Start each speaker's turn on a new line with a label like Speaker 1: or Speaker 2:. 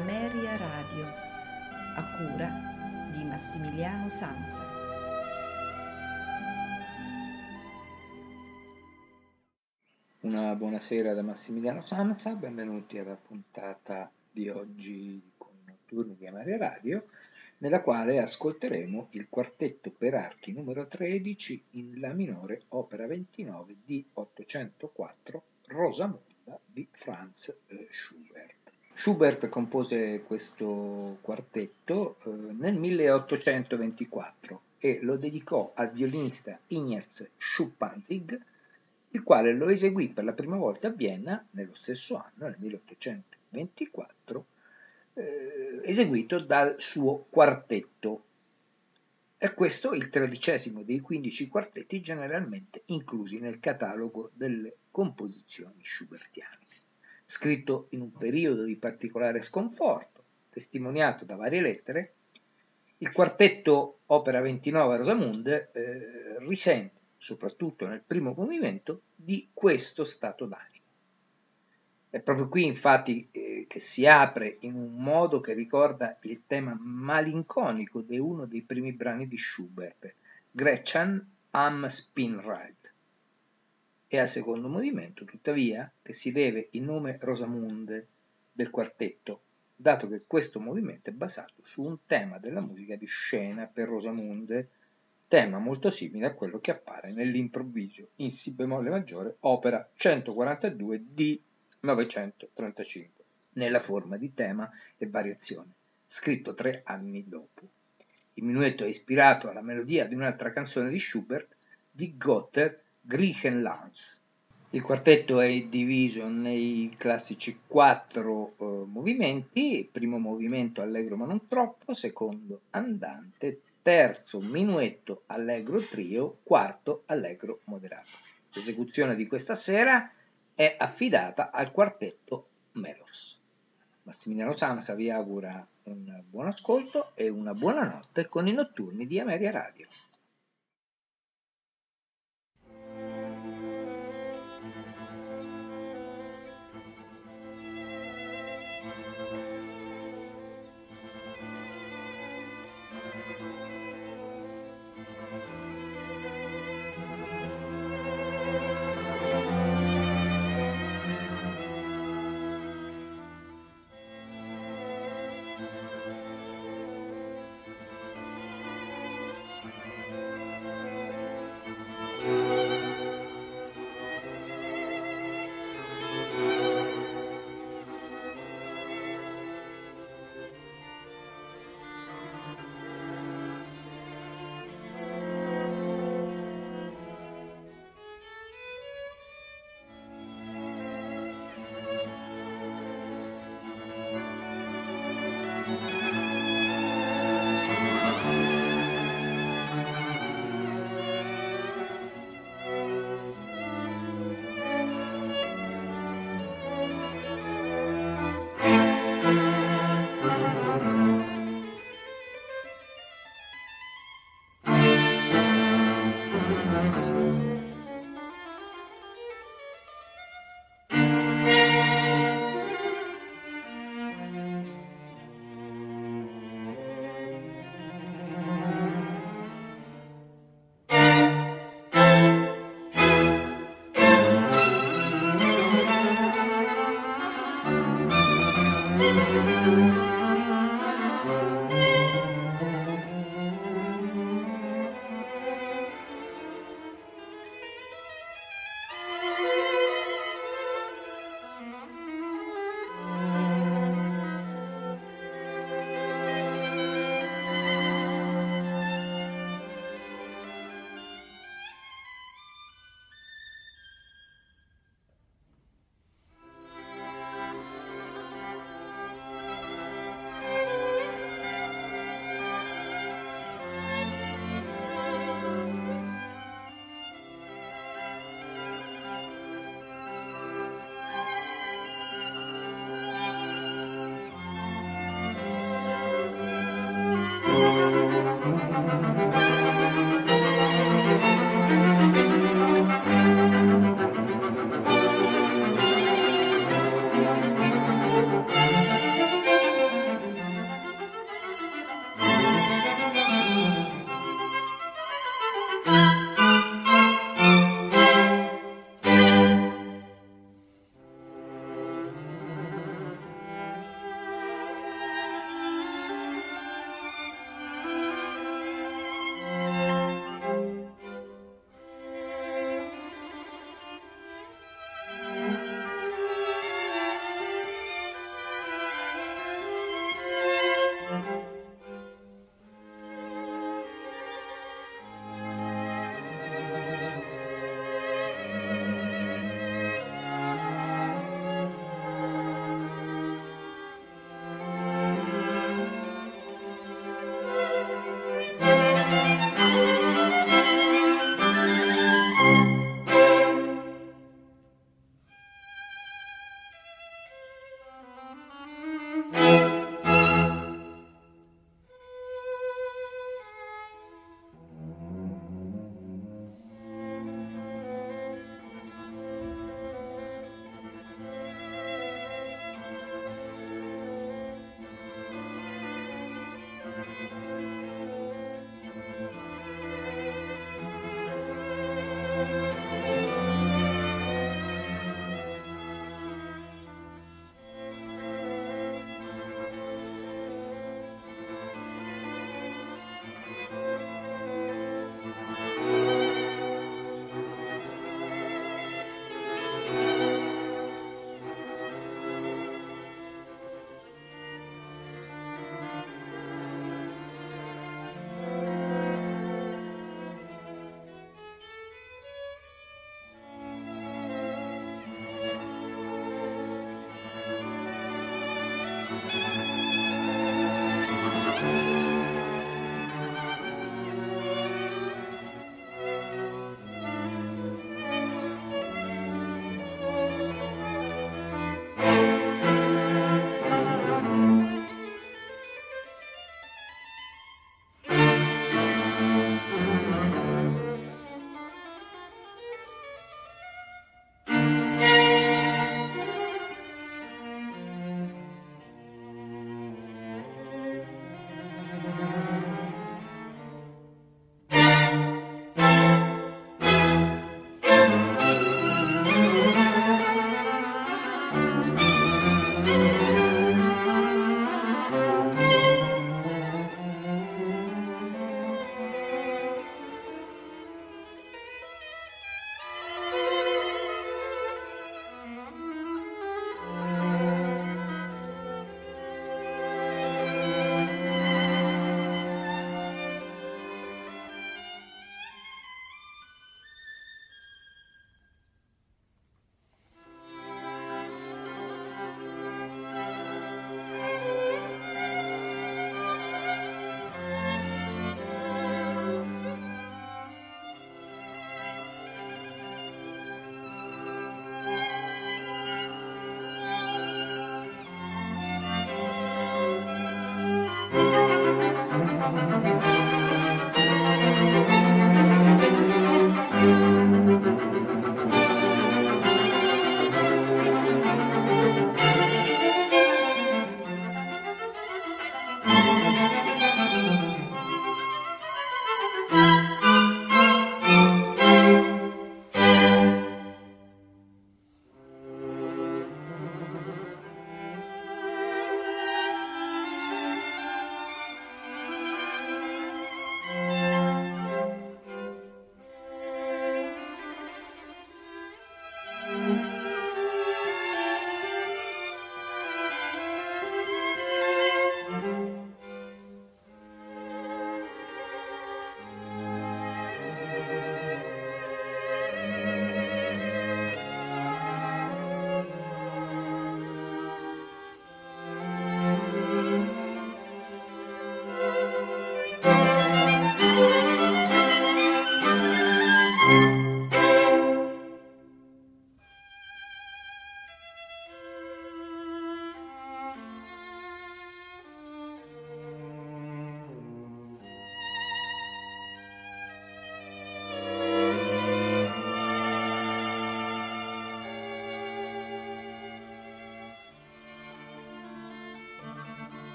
Speaker 1: Ameria Radio, a cura di Massimiliano Sanza.
Speaker 2: Una buonasera da Massimiliano Sanza, benvenuti alla puntata di oggi con Notturni di Ameria Radio, nella quale ascolteremo il quartetto per archi numero 13 in La minore, opera 29 di 804, Rosamunde di Franz eh, Schubert. Schubert compose questo quartetto eh, nel 1824 e lo dedicò al violinista Ignaz Schuppanzig, il quale lo eseguì per la prima volta a Vienna nello stesso anno, nel 1824, eh, eseguito dal suo quartetto. È questo il tredicesimo dei 15 quartetti generalmente inclusi nel catalogo delle composizioni schubertiane. Scritto in un periodo di particolare sconforto, testimoniato da varie lettere, il quartetto Opera 29 Rosamunde eh, risente, soprattutto nel primo movimento, di questo stato d'animo. È proprio qui infatti eh, che si apre in un modo che ricorda il tema malinconico di uno dei primi brani di Schubert, Gretchen am Spinrad è al secondo movimento, tuttavia, che si deve il nome Rosamunde del quartetto, dato che questo movimento è basato su un tema della musica di scena per Rosamunde, tema molto simile a quello che appare nell'improvviso in Si bemolle maggiore, opera 142 di 935, nella forma di tema e variazione, scritto tre anni dopo. Il minuetto è ispirato alla melodia di un'altra canzone di Schubert, di Goethe, Griechenlands. Il quartetto è diviso nei classici quattro eh, movimenti, primo movimento allegro ma non troppo, secondo andante, terzo minuetto allegro trio, quarto allegro moderato. L'esecuzione di questa sera è affidata al quartetto Melos. Massimiliano Sansa vi augura un buon ascolto e una buona notte con i notturni di Ameria Radio.